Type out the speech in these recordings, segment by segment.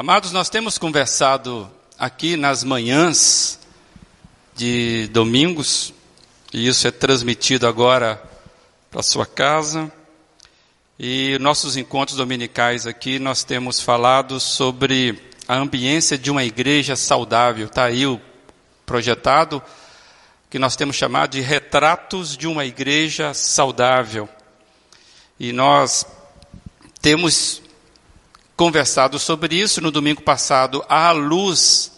Amados, nós temos conversado aqui nas manhãs de domingos, e isso é transmitido agora para sua casa. E nossos encontros dominicais aqui nós temos falado sobre a ambiência de uma igreja saudável. Está aí o projetado que nós temos chamado de retratos de uma igreja saudável. E nós temos conversado sobre isso no domingo passado, à luz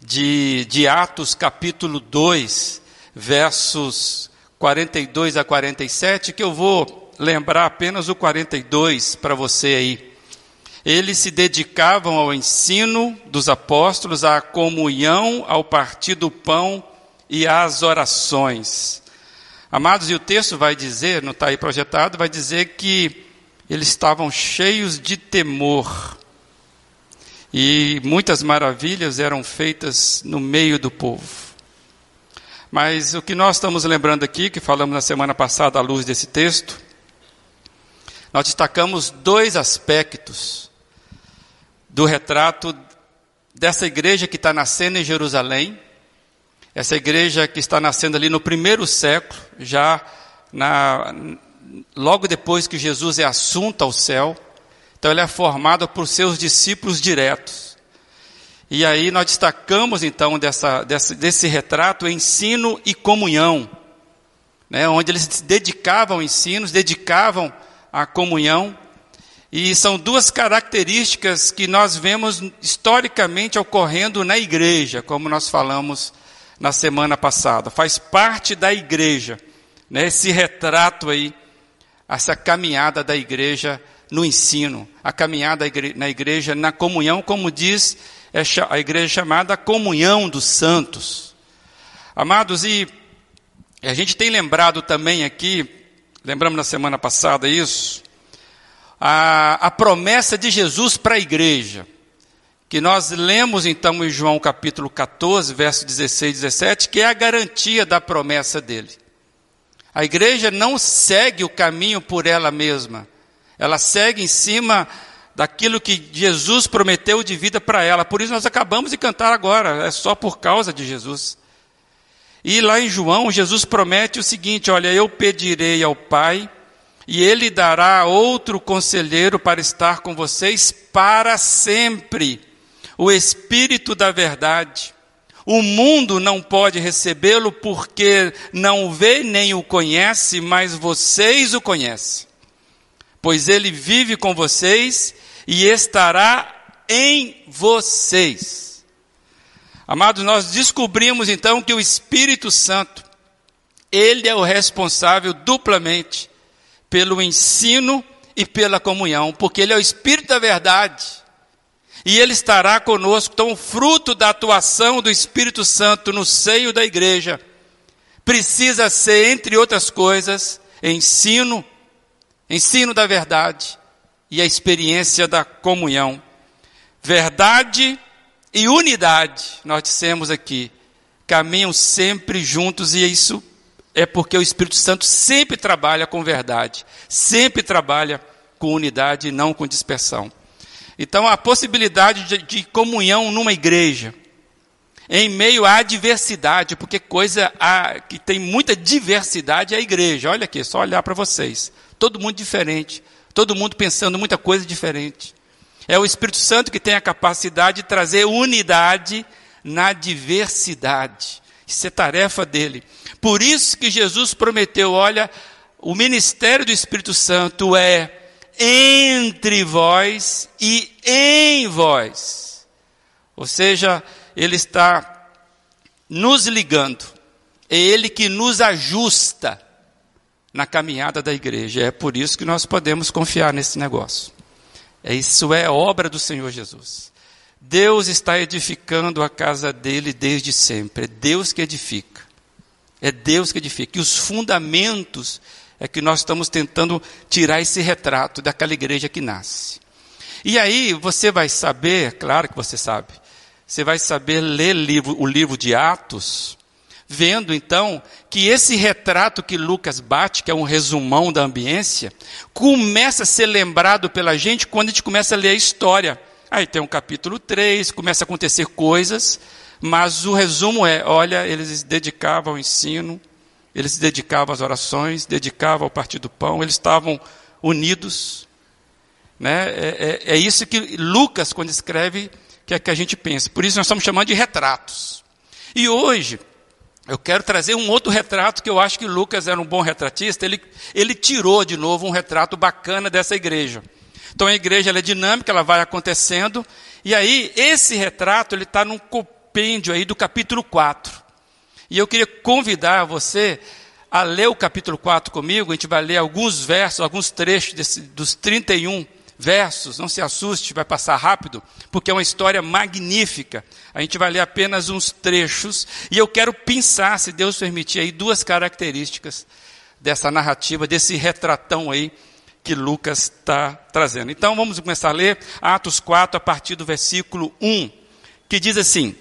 de, de Atos capítulo 2, versos 42 a 47, que eu vou lembrar apenas o 42 para você aí. Eles se dedicavam ao ensino dos apóstolos, à comunhão, ao partir do pão e às orações. Amados, e o texto vai dizer, não está aí projetado, vai dizer que eles estavam cheios de temor. E muitas maravilhas eram feitas no meio do povo. Mas o que nós estamos lembrando aqui, que falamos na semana passada à luz desse texto, nós destacamos dois aspectos do retrato dessa igreja que está nascendo em Jerusalém, essa igreja que está nascendo ali no primeiro século, já na, logo depois que Jesus é assunto ao céu, então ele é formado por seus discípulos diretos. E aí nós destacamos então dessa, desse retrato ensino e comunhão, né, onde eles se dedicavam ao ensino, se dedicavam à comunhão. E são duas características que nós vemos historicamente ocorrendo na igreja, como nós falamos na semana passada. Faz parte da igreja, né, esse retrato aí essa caminhada da igreja no ensino, a caminhada na igreja na comunhão, como diz é a igreja chamada comunhão dos santos. Amados, e a gente tem lembrado também aqui, lembramos na semana passada isso, a, a promessa de Jesus para a igreja, que nós lemos então em João capítulo 14, verso 16 e 17, que é a garantia da promessa dele. A igreja não segue o caminho por ela mesma. Ela segue em cima daquilo que Jesus prometeu de vida para ela. Por isso nós acabamos de cantar agora, é só por causa de Jesus. E lá em João, Jesus promete o seguinte: Olha, eu pedirei ao Pai, e Ele dará outro conselheiro para estar com vocês para sempre o Espírito da Verdade. O mundo não pode recebê-lo porque não o vê nem o conhece, mas vocês o conhecem. Pois ele vive com vocês e estará em vocês. Amados, nós descobrimos então que o Espírito Santo, ele é o responsável duplamente pelo ensino e pela comunhão, porque ele é o Espírito da verdade e Ele estará conosco. Então, o fruto da atuação do Espírito Santo no seio da igreja precisa ser, entre outras coisas, ensino, ensino da verdade e a experiência da comunhão. Verdade e unidade, nós dissemos aqui, caminham sempre juntos e isso é porque o Espírito Santo sempre trabalha com verdade, sempre trabalha com unidade e não com dispersão. Então, a possibilidade de, de comunhão numa igreja, em meio à diversidade, porque coisa a, que tem muita diversidade é a igreja. Olha aqui, só olhar para vocês. Todo mundo diferente, todo mundo pensando muita coisa diferente. É o Espírito Santo que tem a capacidade de trazer unidade na diversidade. Isso é tarefa dele. Por isso que Jesus prometeu: olha, o ministério do Espírito Santo é entre vós e em vós. Ou seja, ele está nos ligando. É ele que nos ajusta na caminhada da igreja. É por isso que nós podemos confiar nesse negócio. É isso é obra do Senhor Jesus. Deus está edificando a casa dele desde sempre. É Deus que edifica. É Deus que edifica. E os fundamentos é que nós estamos tentando tirar esse retrato daquela igreja que nasce. E aí você vai saber, claro que você sabe, você vai saber ler livro, o livro de Atos, vendo então que esse retrato que Lucas bate, que é um resumão da ambiência, começa a ser lembrado pela gente quando a gente começa a ler a história, Aí tem um capítulo 3, começa a acontecer coisas, mas o resumo é: olha, eles dedicavam ao ensino, eles se dedicavam às orações, dedicavam ao partir do pão, eles estavam unidos. Né? É, é, é isso que Lucas, quando escreve, quer que a gente pense. Por isso nós estamos chamando de retratos. E hoje, eu quero trazer um outro retrato que eu acho que Lucas era um bom retratista. Ele, ele tirou de novo um retrato bacana dessa igreja. Então a igreja é dinâmica, ela vai acontecendo. E aí, esse retrato ele está num compêndio aí do capítulo 4. E eu queria convidar você a ler o capítulo 4 comigo. A gente vai ler alguns versos, alguns trechos desse, dos 31 versos. Não se assuste, vai passar rápido, porque é uma história magnífica. A gente vai ler apenas uns trechos. E eu quero pensar, se Deus permitir, aí duas características dessa narrativa, desse retratão aí que Lucas está trazendo. Então vamos começar a ler Atos 4, a partir do versículo 1, que diz assim: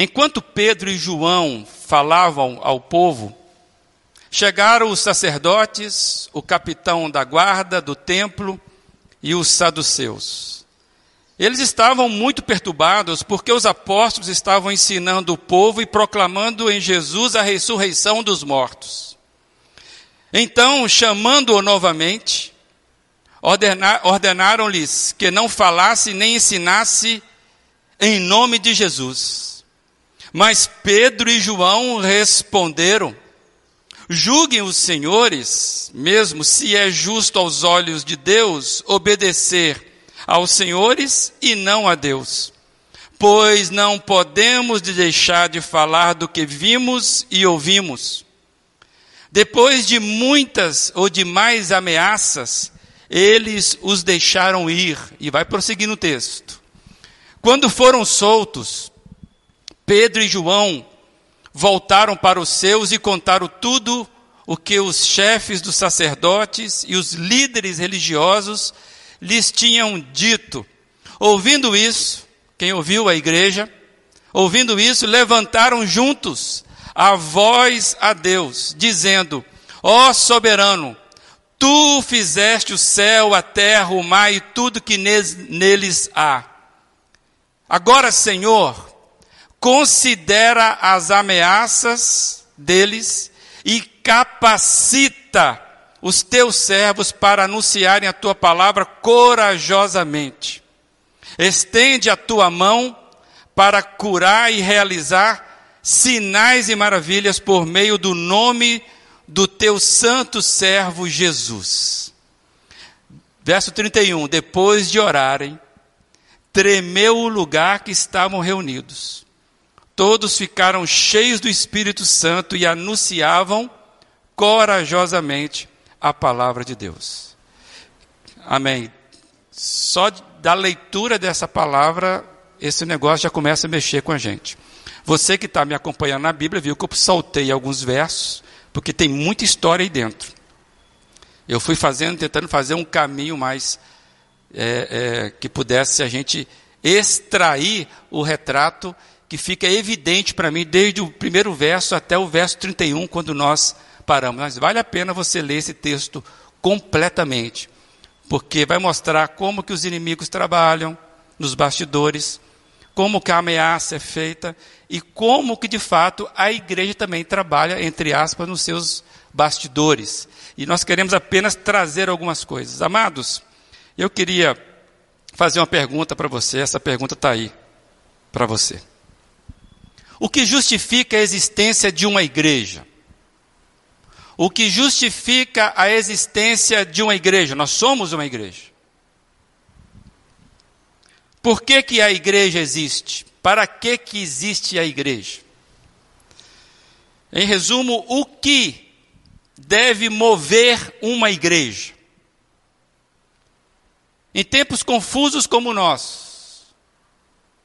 Enquanto Pedro e João falavam ao povo, chegaram os sacerdotes, o capitão da guarda do templo e os saduceus. Eles estavam muito perturbados porque os apóstolos estavam ensinando o povo e proclamando em Jesus a ressurreição dos mortos. Então, chamando-o novamente, ordenaram-lhes que não falasse nem ensinasse em nome de Jesus. Mas Pedro e João responderam: Julguem os senhores, mesmo se é justo aos olhos de Deus obedecer aos senhores e não a Deus. Pois não podemos deixar de falar do que vimos e ouvimos. Depois de muitas ou de mais ameaças, eles os deixaram ir. E vai prosseguir no texto. Quando foram soltos, Pedro e João voltaram para os seus e contaram tudo o que os chefes dos sacerdotes e os líderes religiosos lhes tinham dito. Ouvindo isso, quem ouviu a igreja, ouvindo isso, levantaram juntos a voz a Deus, dizendo: Ó soberano, tu fizeste o céu, a terra, o mar e tudo que neles há. Agora, Senhor, considera as ameaças deles e capacita os teus servos para anunciarem a tua palavra corajosamente. Estende a tua mão para curar e realizar sinais e maravilhas por meio do nome do teu santo servo Jesus. Verso 31: Depois de orarem, tremeu o lugar que estavam reunidos. Todos ficaram cheios do Espírito Santo e anunciavam corajosamente a palavra de Deus. Amém. Só da leitura dessa palavra, esse negócio já começa a mexer com a gente. Você que está me acompanhando na Bíblia viu que eu saltei alguns versos, porque tem muita história aí dentro. Eu fui fazendo, tentando fazer um caminho mais é, é, que pudesse a gente extrair o retrato que fica evidente para mim desde o primeiro verso até o verso 31, quando nós paramos. Mas vale a pena você ler esse texto completamente, porque vai mostrar como que os inimigos trabalham nos bastidores, como que a ameaça é feita e como que de fato a igreja também trabalha, entre aspas, nos seus bastidores. E nós queremos apenas trazer algumas coisas. Amados, eu queria fazer uma pergunta para você, essa pergunta está aí para você. O que justifica a existência de uma igreja? O que justifica a existência de uma igreja? Nós somos uma igreja. Por que, que a igreja existe? Para que, que existe a igreja? Em resumo, o que deve mover uma igreja? Em tempos confusos como nós,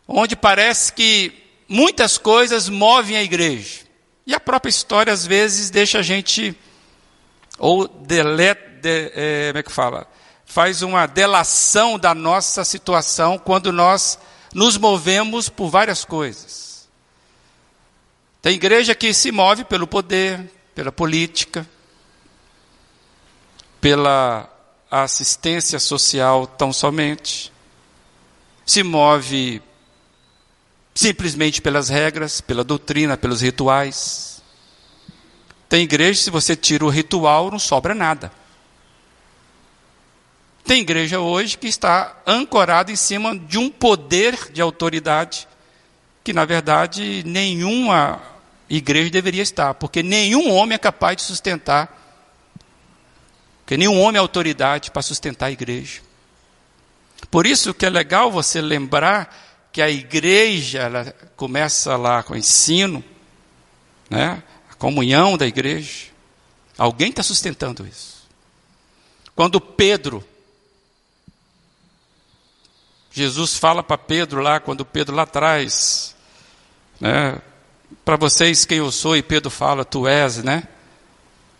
onde parece que muitas coisas movem a igreja, e a própria história às vezes deixa a gente, ou deleta, de, é, como é que fala? faz uma delação da nossa situação quando nós nos movemos por várias coisas. Tem igreja que se move pelo poder, pela política, pela assistência social tão somente. se move simplesmente pelas regras, pela doutrina, pelos rituais. Tem igreja, se você tira o ritual, não sobra nada. Tem igreja hoje que está ancorada em cima de um poder de autoridade que, na verdade, nenhuma igreja deveria estar, porque nenhum homem é capaz de sustentar, porque nenhum homem é autoridade para sustentar a igreja. Por isso que é legal você lembrar que a igreja ela começa lá com o ensino, né? a comunhão da igreja. Alguém está sustentando isso. Quando Pedro Jesus fala para Pedro lá, quando Pedro lá atrás, né, para vocês quem eu sou, e Pedro fala, tu és, né,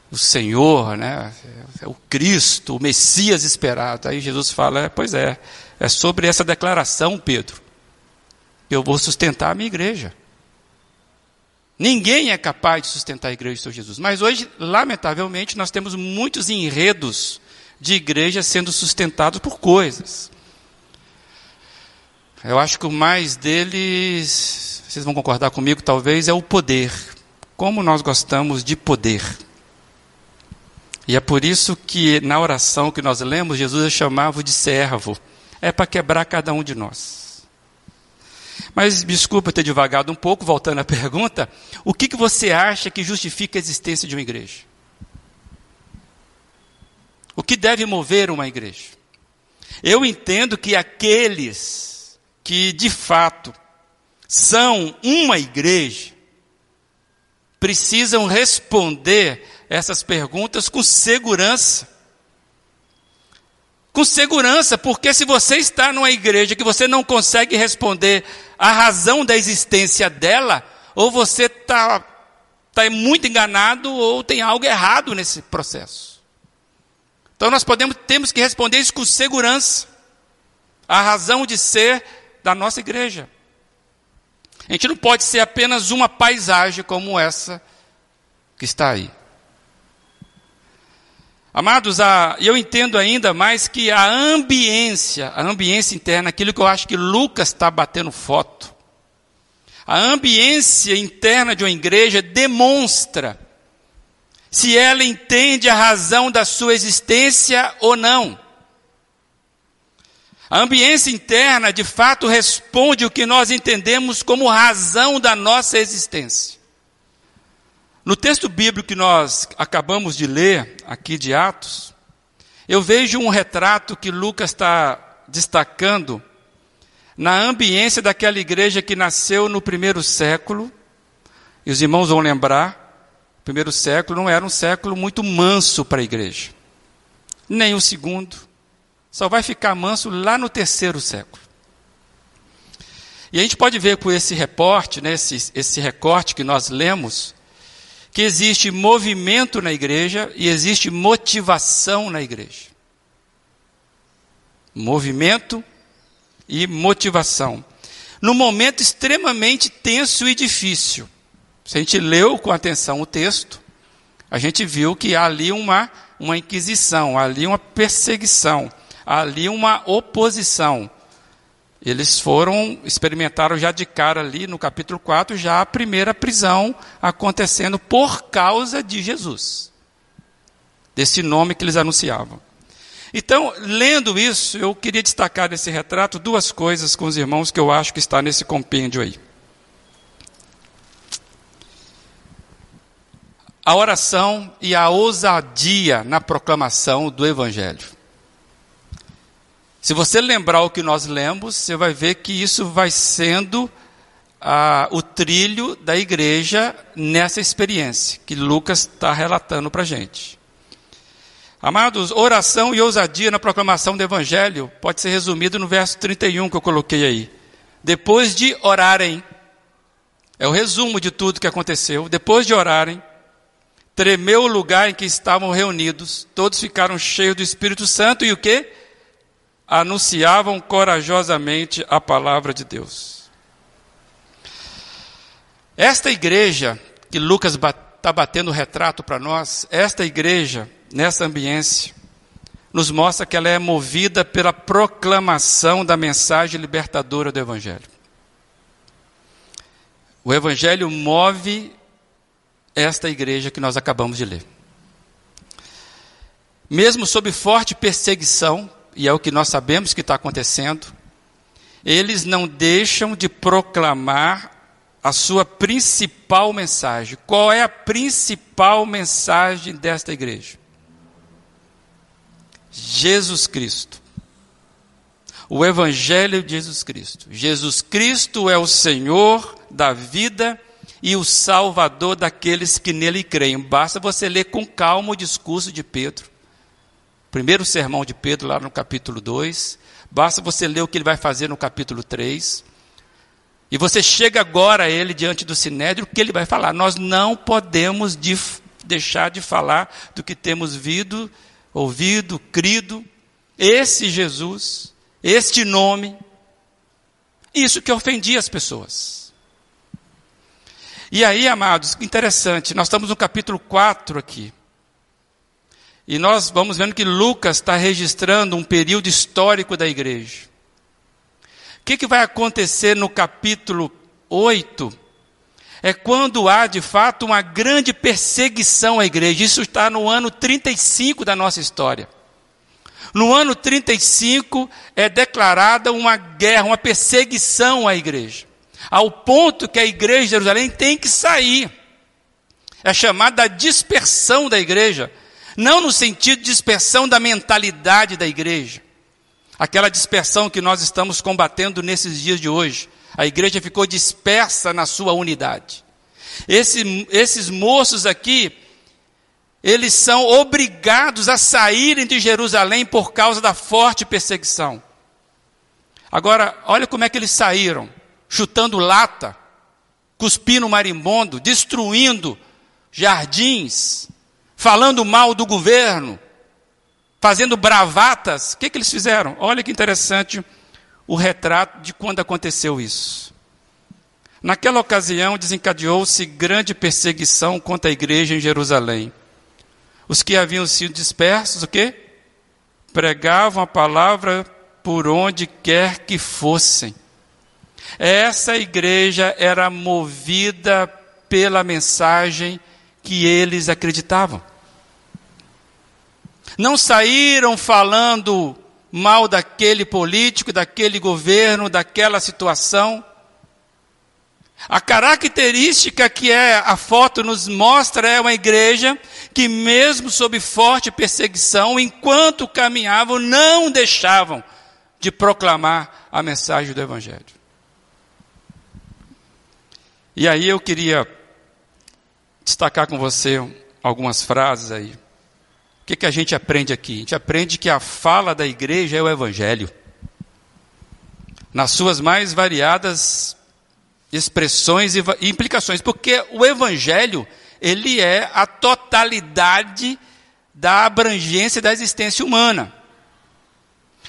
o Senhor, né, é o Cristo, o Messias esperado. Aí Jesus fala, é, pois é, é sobre essa declaração, Pedro, eu vou sustentar a minha igreja. Ninguém é capaz de sustentar a igreja do Senhor Jesus. Mas hoje, lamentavelmente, nós temos muitos enredos de igrejas sendo sustentados por coisas. Eu acho que o mais deles, vocês vão concordar comigo, talvez, é o poder. Como nós gostamos de poder. E é por isso que na oração que nós lemos, Jesus chamava de servo. É para quebrar cada um de nós. Mas desculpa ter devagado um pouco, voltando à pergunta, o que, que você acha que justifica a existência de uma igreja? O que deve mover uma igreja? Eu entendo que aqueles que de fato são uma igreja, precisam responder essas perguntas com segurança. Com segurança, porque se você está numa igreja que você não consegue responder a razão da existência dela, ou você está tá muito enganado, ou tem algo errado nesse processo. Então nós podemos, temos que responder isso com segurança. A razão de ser da nossa igreja. A gente não pode ser apenas uma paisagem como essa que está aí. Amados, a, eu entendo ainda mais que a ambiência, a ambiência interna, aquilo que eu acho que Lucas está batendo foto, a ambiência interna de uma igreja demonstra se ela entende a razão da sua existência ou não. A ambiência interna, de fato, responde o que nós entendemos como razão da nossa existência. No texto bíblico que nós acabamos de ler, aqui de Atos, eu vejo um retrato que Lucas está destacando na ambiência daquela igreja que nasceu no primeiro século. E os irmãos vão lembrar, o primeiro século não era um século muito manso para a igreja. Nem o segundo, só vai ficar manso lá no terceiro século. E a gente pode ver com esse reporte, né, esse, esse recorte que nós lemos, que existe movimento na igreja e existe motivação na igreja. Movimento e motivação. Num momento extremamente tenso e difícil. Se a gente leu com atenção o texto, a gente viu que há ali uma, uma inquisição, há ali uma perseguição ali uma oposição. Eles foram, experimentaram já de cara ali no capítulo 4, já a primeira prisão acontecendo por causa de Jesus. Desse nome que eles anunciavam. Então, lendo isso, eu queria destacar nesse retrato duas coisas com os irmãos que eu acho que está nesse compêndio aí. A oração e a ousadia na proclamação do Evangelho. Se você lembrar o que nós lemos, você vai ver que isso vai sendo ah, o trilho da igreja nessa experiência que Lucas está relatando para a gente. Amados, oração e ousadia na proclamação do Evangelho pode ser resumido no verso 31 que eu coloquei aí. Depois de orarem, é o resumo de tudo que aconteceu. Depois de orarem, tremeu o lugar em que estavam reunidos, todos ficaram cheios do Espírito Santo e o que? Anunciavam corajosamente a palavra de Deus. Esta igreja que Lucas está batendo o retrato para nós, esta igreja, nessa ambiência, nos mostra que ela é movida pela proclamação da mensagem libertadora do Evangelho. O Evangelho move esta igreja que nós acabamos de ler. Mesmo sob forte perseguição, e é o que nós sabemos que está acontecendo, eles não deixam de proclamar a sua principal mensagem. Qual é a principal mensagem desta igreja? Jesus Cristo. O Evangelho de Jesus Cristo. Jesus Cristo é o Senhor da vida e o Salvador daqueles que nele creem. Basta você ler com calma o discurso de Pedro. Primeiro sermão de Pedro, lá no capítulo 2. Basta você ler o que ele vai fazer no capítulo 3. E você chega agora a ele diante do sinédrio, o que ele vai falar? Nós não podemos de, deixar de falar do que temos visto ouvido, crido, esse Jesus, este nome, isso que ofendia as pessoas. E aí, amados, interessante, nós estamos no capítulo 4 aqui. E nós vamos vendo que Lucas está registrando um período histórico da igreja. O que, que vai acontecer no capítulo 8? é quando há de fato uma grande perseguição à igreja. Isso está no ano 35 da nossa história. No ano 35 é declarada uma guerra, uma perseguição à igreja, ao ponto que a igreja de Jerusalém tem que sair. É chamada dispersão da igreja, não no sentido de dispersão da mentalidade da igreja, aquela dispersão que nós estamos combatendo nesses dias de hoje a igreja ficou dispersa na sua unidade. Esse, esses moços aqui, eles são obrigados a saírem de Jerusalém por causa da forte perseguição. Agora, olha como é que eles saíram: chutando lata, cuspindo marimbondo, destruindo jardins, falando mal do governo, fazendo bravatas. O que, que eles fizeram? Olha que interessante o retrato de quando aconteceu isso. Naquela ocasião desencadeou-se grande perseguição contra a igreja em Jerusalém. Os que haviam sido dispersos, o quê? Pregavam a palavra por onde quer que fossem. Essa igreja era movida pela mensagem que eles acreditavam. Não saíram falando mal daquele político, daquele governo, daquela situação. A característica que é a foto nos mostra é uma igreja que, mesmo sob forte perseguição, enquanto caminhavam, não deixavam de proclamar a mensagem do Evangelho. E aí eu queria destacar com você algumas frases aí. Que, que a gente aprende aqui? A gente aprende que a fala da igreja é o Evangelho. Nas suas mais variadas expressões e implicações. Porque o Evangelho, ele é a totalidade da abrangência da existência humana.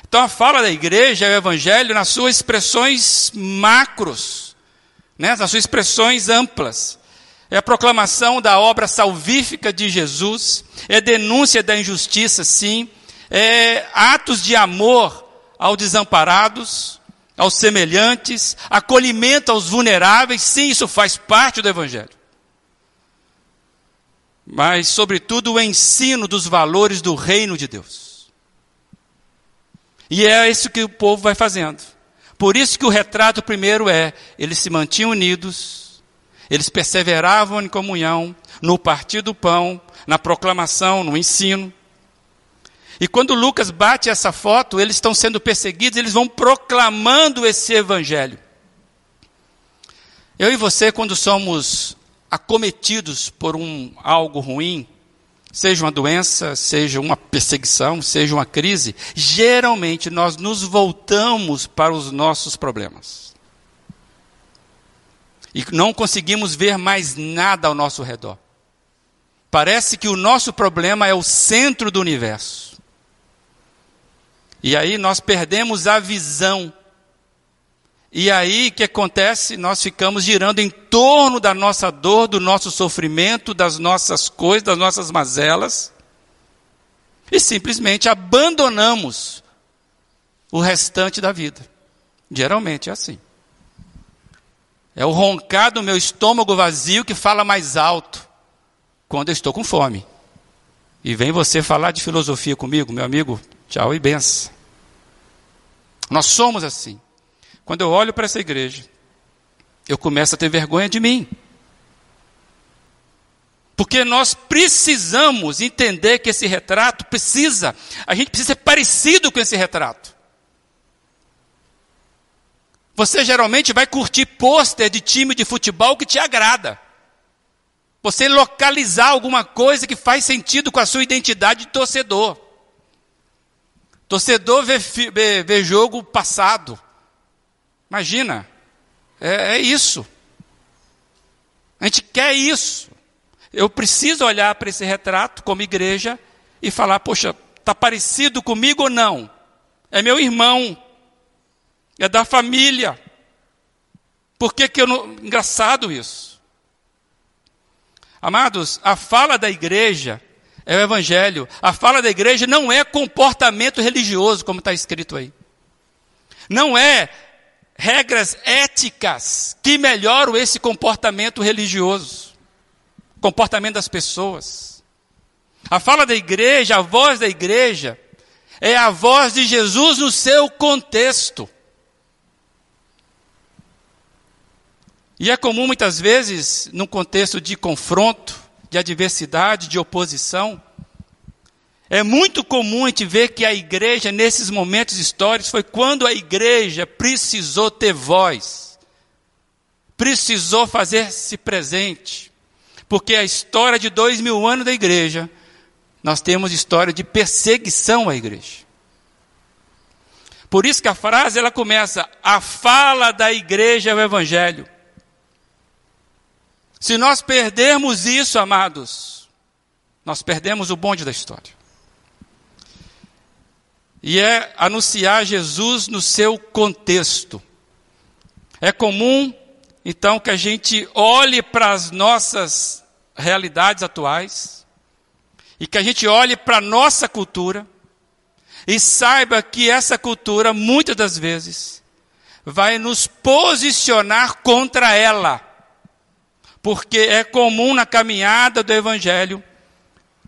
Então a fala da igreja é o Evangelho nas suas expressões macros, né? nas suas expressões amplas é a proclamação da obra salvífica de Jesus, é denúncia da injustiça, sim, é atos de amor aos desamparados, aos semelhantes, acolhimento aos vulneráveis, sim, isso faz parte do Evangelho. Mas, sobretudo, o ensino dos valores do reino de Deus. E é isso que o povo vai fazendo. Por isso que o retrato primeiro é: eles se mantinham unidos, eles perseveravam em comunhão, no partir do pão, na proclamação, no ensino. E quando Lucas bate essa foto, eles estão sendo perseguidos, eles vão proclamando esse evangelho. Eu e você, quando somos acometidos por um algo ruim, seja uma doença, seja uma perseguição, seja uma crise, geralmente nós nos voltamos para os nossos problemas e não conseguimos ver mais nada ao nosso redor. Parece que o nosso problema é o centro do universo. E aí nós perdemos a visão. E aí o que acontece? Nós ficamos girando em torno da nossa dor, do nosso sofrimento, das nossas coisas, das nossas mazelas. e simplesmente abandonamos o restante da vida. Geralmente é assim. É o roncar do meu estômago vazio que fala mais alto quando eu estou com fome. E vem você falar de filosofia comigo, meu amigo, tchau e benção. Nós somos assim. Quando eu olho para essa igreja, eu começo a ter vergonha de mim. Porque nós precisamos entender que esse retrato precisa, a gente precisa ser parecido com esse retrato. Você geralmente vai curtir pôster de time de futebol que te agrada. Você localizar alguma coisa que faz sentido com a sua identidade de torcedor. Torcedor vê, vê, vê jogo passado. Imagina, é, é isso. A gente quer isso. Eu preciso olhar para esse retrato como igreja e falar: poxa, está parecido comigo ou não? É meu irmão, é da família. Por que, que eu não. Engraçado isso. Amados, a fala da igreja é o evangelho. A fala da igreja não é comportamento religioso, como está escrito aí. Não é regras éticas que melhoram esse comportamento religioso, comportamento das pessoas. A fala da igreja, a voz da igreja, é a voz de Jesus no seu contexto. E é comum muitas vezes, num contexto de confronto, de adversidade, de oposição, é muito comum a gente ver que a igreja, nesses momentos históricos, foi quando a igreja precisou ter voz, precisou fazer-se presente. Porque a história de dois mil anos da igreja, nós temos história de perseguição à igreja. Por isso que a frase ela começa: a fala da igreja é o evangelho. Se nós perdermos isso, amados, nós perdemos o bonde da história. E é anunciar Jesus no seu contexto. É comum, então, que a gente olhe para as nossas realidades atuais e que a gente olhe para a nossa cultura e saiba que essa cultura, muitas das vezes, vai nos posicionar contra ela porque é comum na caminhada do Evangelho,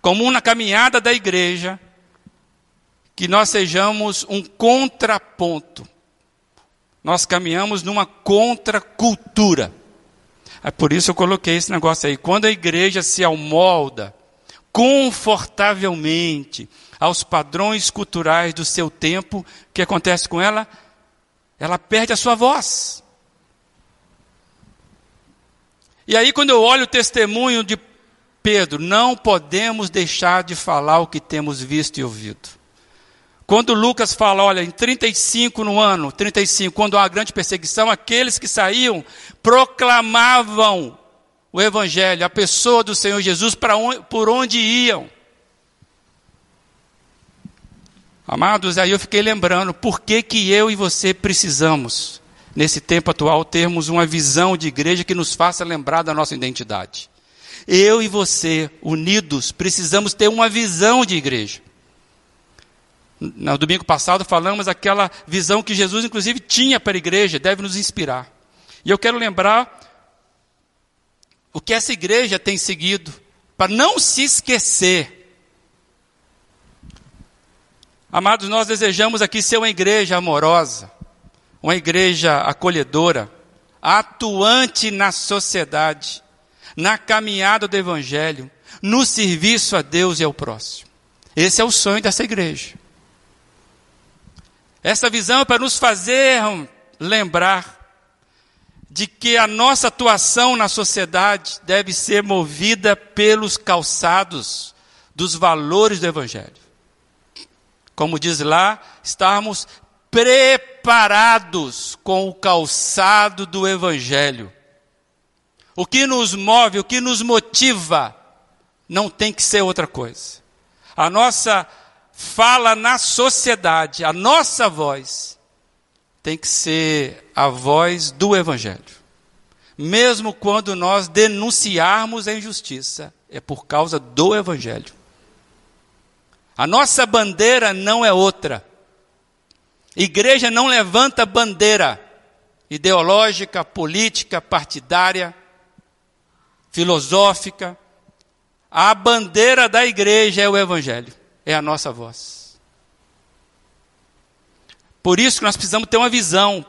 comum na caminhada da igreja, que nós sejamos um contraponto. Nós caminhamos numa contracultura. É por isso eu coloquei esse negócio aí. Quando a igreja se amolda confortavelmente aos padrões culturais do seu tempo, o que acontece com ela? Ela perde a sua voz. E aí, quando eu olho o testemunho de Pedro, não podemos deixar de falar o que temos visto e ouvido. Quando Lucas fala, olha, em 35 no ano, 35, quando há uma grande perseguição, aqueles que saíam proclamavam o Evangelho, a pessoa do Senhor Jesus, para onde, por onde iam. Amados, aí eu fiquei lembrando, por que, que eu e você precisamos nesse tempo atual, termos uma visão de igreja que nos faça lembrar da nossa identidade. Eu e você, unidos, precisamos ter uma visão de igreja. No domingo passado falamos aquela visão que Jesus, inclusive, tinha para a igreja, deve nos inspirar. E eu quero lembrar o que essa igreja tem seguido, para não se esquecer. Amados, nós desejamos aqui ser uma igreja amorosa, uma igreja acolhedora, atuante na sociedade, na caminhada do Evangelho, no serviço a Deus e ao próximo. Esse é o sonho dessa igreja. Essa visão é para nos fazer lembrar de que a nossa atuação na sociedade deve ser movida pelos calçados dos valores do Evangelho. Como diz lá, estarmos preparados com o calçado do Evangelho. O que nos move, o que nos motiva, não tem que ser outra coisa. A nossa fala na sociedade, a nossa voz, tem que ser a voz do Evangelho. Mesmo quando nós denunciarmos a injustiça, é por causa do Evangelho. A nossa bandeira não é outra. Igreja não levanta bandeira ideológica, política, partidária, filosófica. A bandeira da igreja é o Evangelho, é a nossa voz. Por isso que nós precisamos ter uma visão,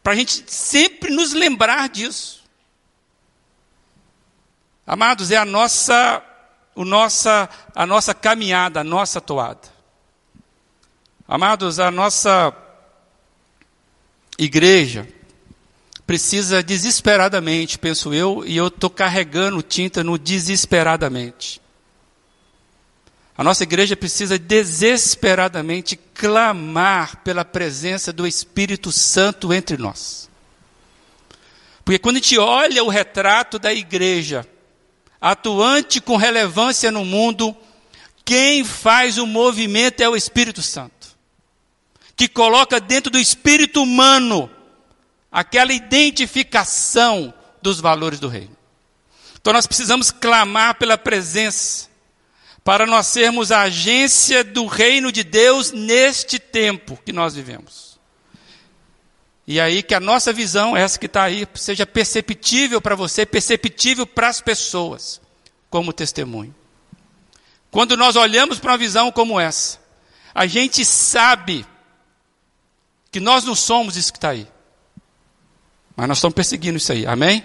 para a gente sempre nos lembrar disso. Amados, é a nossa, o nossa, a nossa caminhada, a nossa toada. Amados, a nossa igreja precisa desesperadamente, penso eu, e eu estou carregando tinta no desesperadamente. A nossa igreja precisa desesperadamente clamar pela presença do Espírito Santo entre nós. Porque quando a gente olha o retrato da igreja, atuante com relevância no mundo, quem faz o movimento é o Espírito Santo que coloca dentro do espírito humano aquela identificação dos valores do reino. Então nós precisamos clamar pela presença para nós sermos a agência do reino de Deus neste tempo que nós vivemos. E aí que a nossa visão, essa que está aí, seja perceptível para você, perceptível para as pessoas, como testemunho. Quando nós olhamos para uma visão como essa, a gente sabe que nós não somos isso que está aí. Mas nós estamos perseguindo isso aí. Amém?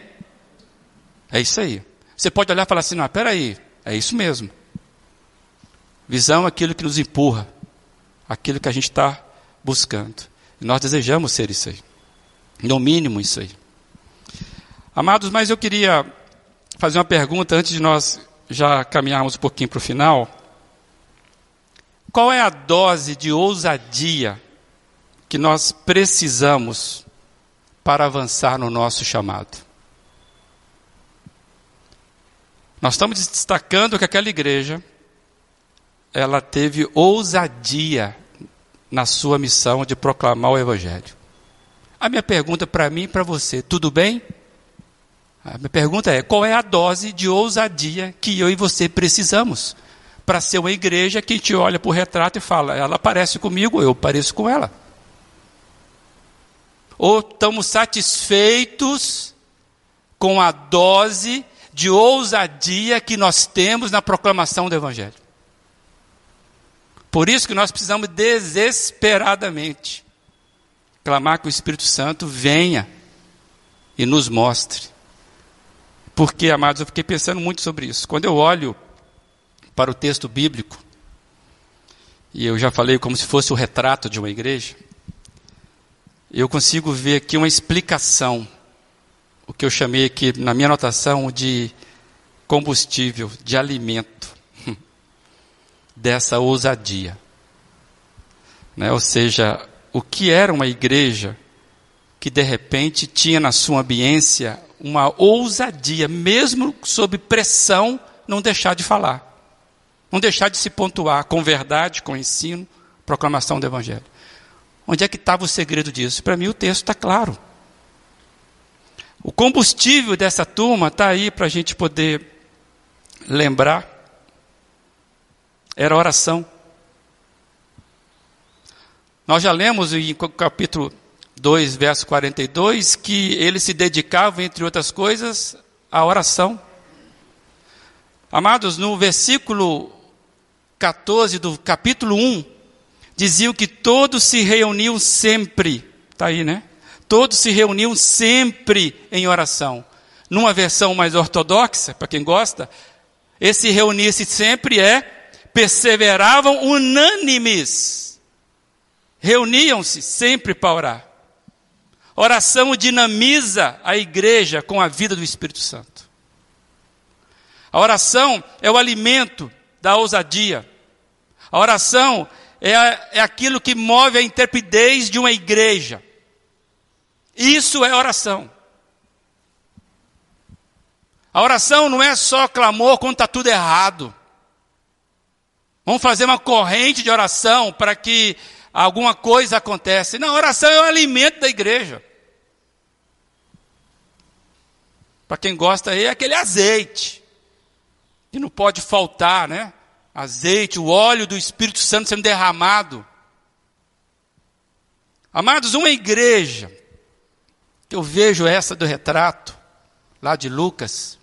É isso aí. Você pode olhar e falar assim: não, peraí, é isso mesmo. Visão é aquilo que nos empurra, aquilo que a gente está buscando. E nós desejamos ser isso aí. No mínimo, isso aí. Amados, mas eu queria fazer uma pergunta antes de nós já caminharmos um pouquinho para o final. Qual é a dose de ousadia que nós precisamos para avançar no nosso chamado. Nós estamos destacando que aquela igreja ela teve ousadia na sua missão de proclamar o evangelho. A minha pergunta para mim e para você, tudo bem? A minha pergunta é: qual é a dose de ousadia que eu e você precisamos para ser uma igreja que gente olha para o retrato e fala, ela parece comigo, eu pareço com ela? Ou estamos satisfeitos com a dose de ousadia que nós temos na proclamação do Evangelho? Por isso que nós precisamos desesperadamente clamar que o Espírito Santo venha e nos mostre. Porque, amados, eu fiquei pensando muito sobre isso. Quando eu olho para o texto bíblico, e eu já falei como se fosse o retrato de uma igreja, eu consigo ver aqui uma explicação, o que eu chamei aqui na minha anotação de combustível, de alimento dessa ousadia. Né? Ou seja, o que era uma igreja que de repente tinha na sua ambiência uma ousadia, mesmo sob pressão, não deixar de falar, não deixar de se pontuar com verdade, com ensino, proclamação do Evangelho. Onde é que estava o segredo disso? Para mim o texto está claro. O combustível dessa turma está aí para a gente poder lembrar. Era oração. Nós já lemos em capítulo 2, verso 42, que eles se dedicavam, entre outras coisas, à oração. Amados, no versículo 14 do capítulo 1, diziam que todos se reuniam sempre, está aí, né? Todos se reuniam sempre em oração. Numa versão mais ortodoxa, para quem gosta, esse reunir-se sempre é perseveravam unânimes. Reuniam-se sempre para orar. Oração dinamiza a igreja com a vida do Espírito Santo. A oração é o alimento da ousadia. A oração é, é aquilo que move a intrepidez de uma igreja. Isso é oração. A oração não é só clamor quando está tudo errado. Vamos fazer uma corrente de oração para que alguma coisa aconteça. Não, oração é o alimento da igreja. Para quem gosta aí, é aquele azeite. Que não pode faltar, né? Azeite, o óleo do Espírito Santo sendo derramado. Amados, uma igreja, que eu vejo essa do retrato, lá de Lucas,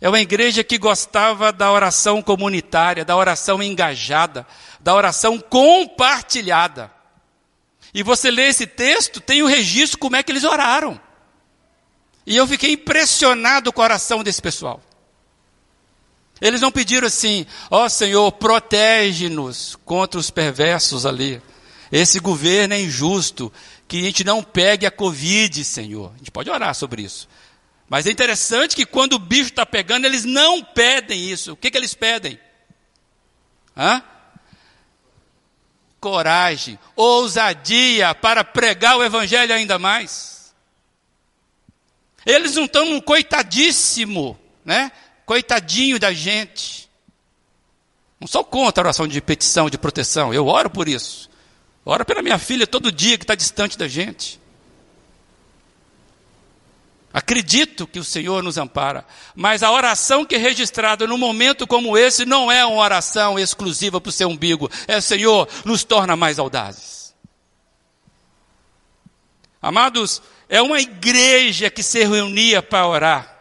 é uma igreja que gostava da oração comunitária, da oração engajada, da oração compartilhada. E você lê esse texto, tem o registro como é que eles oraram. E eu fiquei impressionado com a oração desse pessoal. Eles não pediram assim, ó oh, Senhor, protege-nos contra os perversos ali. Esse governo é injusto, que a gente não pegue a Covid, Senhor. A gente pode orar sobre isso. Mas é interessante que quando o bicho está pegando, eles não pedem isso. O que, que eles pedem? Hã? Coragem, ousadia para pregar o evangelho ainda mais. Eles não estão num coitadíssimo, né? Coitadinho da gente. Não sou contra a oração de petição, de proteção. Eu oro por isso. Oro pela minha filha todo dia que está distante da gente. Acredito que o Senhor nos ampara, mas a oração que é registrada num momento como esse não é uma oração exclusiva para o seu umbigo. É Senhor, nos torna mais audazes. Amados, é uma igreja que se reunia para orar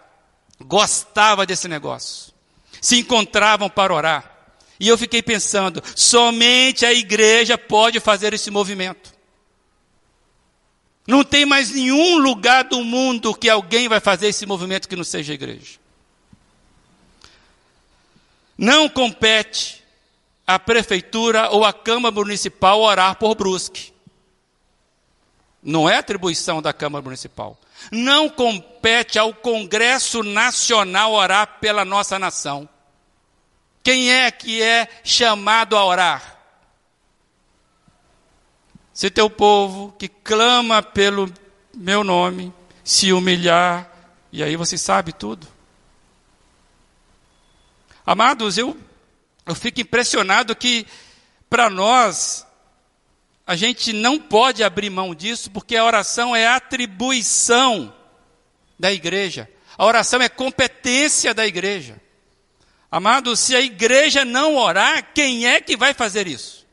gostava desse negócio. Se encontravam para orar. E eu fiquei pensando, somente a igreja pode fazer esse movimento. Não tem mais nenhum lugar do mundo que alguém vai fazer esse movimento que não seja a igreja. Não compete à prefeitura ou à Câmara Municipal orar por Brusque. Não é atribuição da Câmara Municipal. Não compete ao Congresso Nacional orar pela nossa nação. Quem é que é chamado a orar? Se teu povo que clama pelo meu nome se humilhar, e aí você sabe tudo. Amados, eu, eu fico impressionado que para nós a gente não pode abrir mão disso, porque a oração é atribuição da igreja. A oração é competência da igreja. Amado, se a igreja não orar, quem é que vai fazer isso?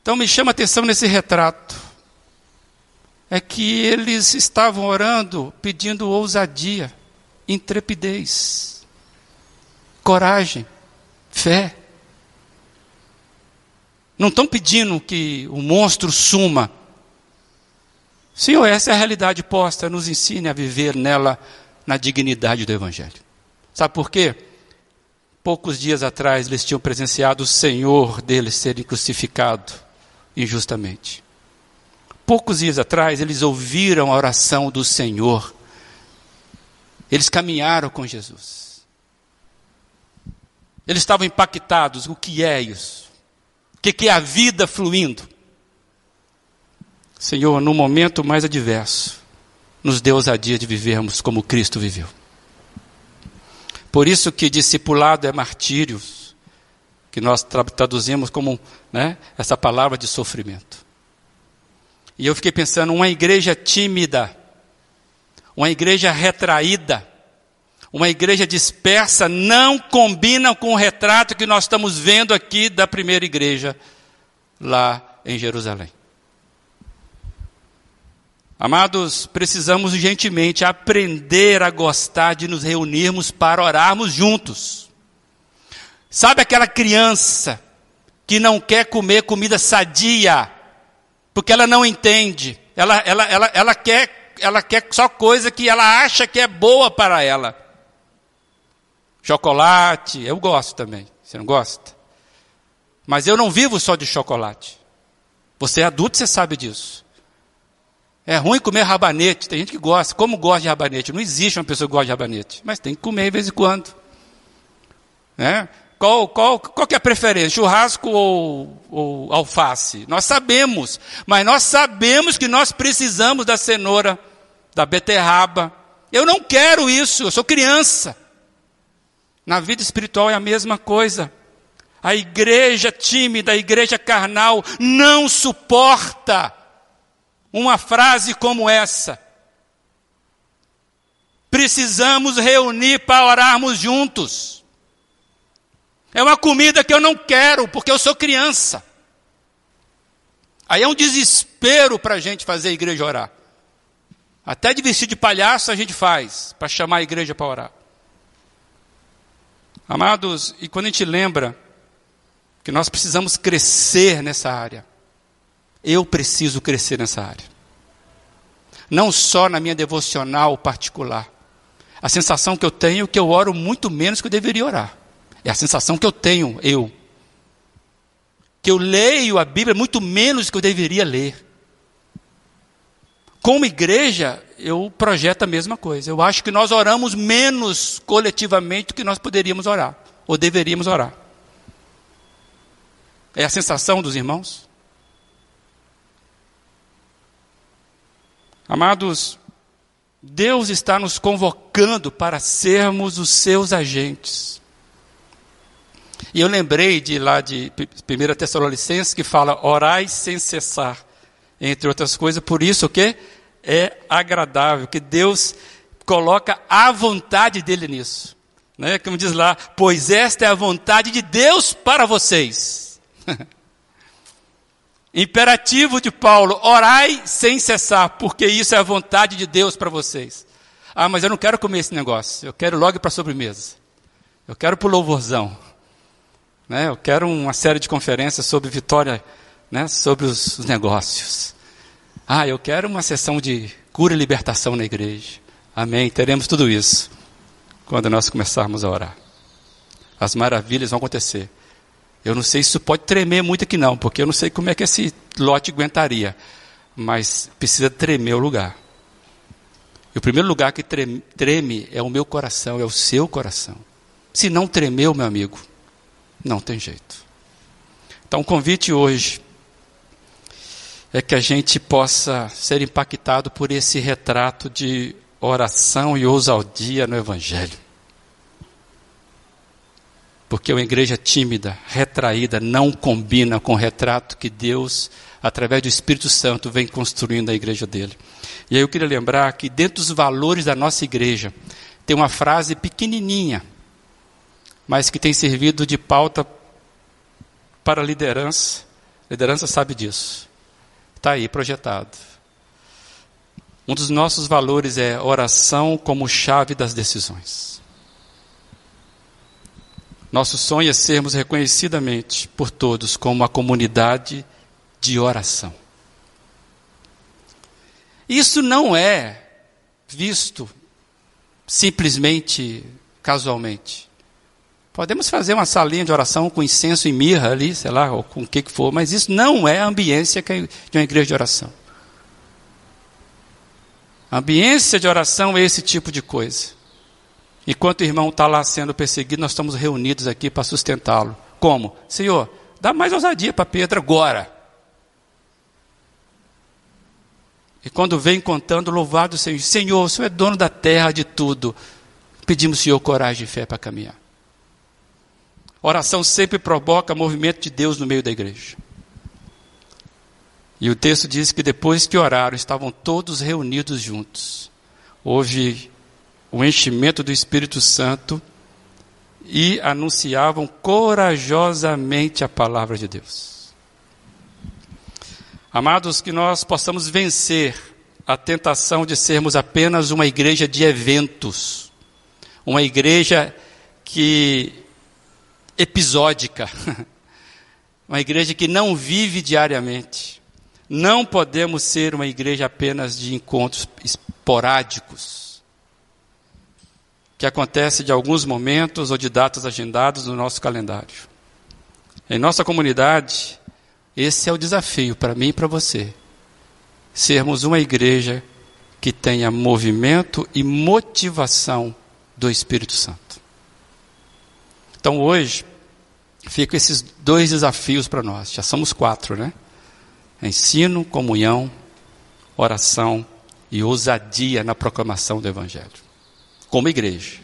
Então me chama a atenção nesse retrato. É que eles estavam orando, pedindo ousadia, intrepidez, coragem, fé. Não estão pedindo que o monstro suma. Senhor, essa é a realidade posta, nos ensine a viver nela na dignidade do Evangelho. Sabe por quê? Poucos dias atrás eles tinham presenciado o Senhor deles ser crucificado injustamente. Poucos dias atrás eles ouviram a oração do Senhor. Eles caminharam com Jesus. Eles estavam impactados. O que é isso? Que, que é a vida fluindo? Senhor, no momento mais adverso, nos dê ousadia de vivermos como Cristo viveu. Por isso que discipulado é martírio, que nós traduzimos como né, essa palavra de sofrimento. E eu fiquei pensando, uma igreja tímida, uma igreja retraída, uma igreja dispersa não combina com o retrato que nós estamos vendo aqui da primeira igreja lá em Jerusalém. Amados, precisamos urgentemente aprender a gostar de nos reunirmos para orarmos juntos. Sabe aquela criança que não quer comer comida sadia, porque ela não entende, ela, ela, ela, ela, quer, ela quer só coisa que ela acha que é boa para ela. Chocolate, eu gosto também. Você não gosta? Mas eu não vivo só de chocolate. Você é adulto, você sabe disso. É ruim comer rabanete. Tem gente que gosta. Como gosta de rabanete? Não existe uma pessoa que gosta de rabanete. Mas tem que comer de vez em quando. Né? Qual, qual, qual é a preferência? Churrasco ou, ou alface? Nós sabemos. Mas nós sabemos que nós precisamos da cenoura, da beterraba. Eu não quero isso. Eu sou criança. Na vida espiritual é a mesma coisa. A igreja tímida, a igreja carnal, não suporta uma frase como essa. precisamos reunir para orarmos juntos. É uma comida que eu não quero, porque eu sou criança. Aí é um desespero para a gente fazer a igreja orar. Até de vestir de palhaço a gente faz, para chamar a igreja para orar. Amados, e quando a gente lembra que nós precisamos crescer nessa área, eu preciso crescer nessa área. Não só na minha devocional particular. A sensação que eu tenho é que eu oro muito menos que eu deveria orar. É a sensação que eu tenho, eu. Que eu leio a Bíblia muito menos que eu deveria ler. Como igreja, eu projeto a mesma coisa. Eu acho que nós oramos menos coletivamente do que nós poderíamos orar, ou deveríamos orar. É a sensação dos irmãos? Amados, Deus está nos convocando para sermos os seus agentes. E eu lembrei de lá de 1 Tessalonicenses que fala orai sem cessar, entre outras coisas, por isso o que é agradável, que Deus coloca a vontade dele nisso. Né? Como diz lá, pois esta é a vontade de Deus para vocês. Imperativo de Paulo, orai sem cessar, porque isso é a vontade de Deus para vocês. Ah, mas eu não quero comer esse negócio, eu quero logo para a sobremesa. Eu quero para o louvorzão. Né? Eu quero uma série de conferências sobre vitória, né? sobre os, os negócios. Ah, eu quero uma sessão de cura e libertação na igreja. Amém. Teremos tudo isso quando nós começarmos a orar. As maravilhas vão acontecer. Eu não sei se isso pode tremer muito aqui não, porque eu não sei como é que esse lote aguentaria. Mas precisa tremer o lugar. E o primeiro lugar que treme, treme é o meu coração, é o seu coração. Se não tremeu, meu amigo, não tem jeito. Então o convite hoje é que a gente possa ser impactado por esse retrato de oração e ousadia no Evangelho. Porque uma igreja tímida, retraída, não combina com o retrato que Deus, através do Espírito Santo, vem construindo a igreja dele. E aí eu queria lembrar que dentro dos valores da nossa igreja, tem uma frase pequenininha, mas que tem servido de pauta para a liderança. A liderança sabe disso. Está aí projetado. Um dos nossos valores é oração como chave das decisões. Nosso sonho é sermos reconhecidamente por todos como uma comunidade de oração. Isso não é visto simplesmente casualmente. Podemos fazer uma salinha de oração com incenso e mirra ali, sei lá, ou com o que, que for, mas isso não é a ambiência de uma igreja de oração. A ambiência de oração é esse tipo de coisa. Enquanto o irmão está lá sendo perseguido, nós estamos reunidos aqui para sustentá-lo. Como? Senhor, dá mais ousadia para Pedro agora. E quando vem contando, louvado seja Senhor, o Senhor é dono da terra, de tudo. Pedimos, Senhor, coragem e fé para caminhar. Oração sempre provoca movimento de Deus no meio da igreja. E o texto diz que depois que oraram, estavam todos reunidos juntos. Houve o enchimento do Espírito Santo e anunciavam corajosamente a palavra de Deus. Amados, que nós possamos vencer a tentação de sermos apenas uma igreja de eventos, uma igreja que episódica, uma igreja que não vive diariamente. Não podemos ser uma igreja apenas de encontros esporádicos, que acontece de alguns momentos ou de datas agendadas no nosso calendário. Em nossa comunidade, esse é o desafio para mim e para você. Sermos uma igreja que tenha movimento e motivação do Espírito Santo. Então hoje, ficam esses dois desafios para nós. Já somos quatro, né? Ensino, comunhão, oração e ousadia na proclamação do Evangelho. Como igreja.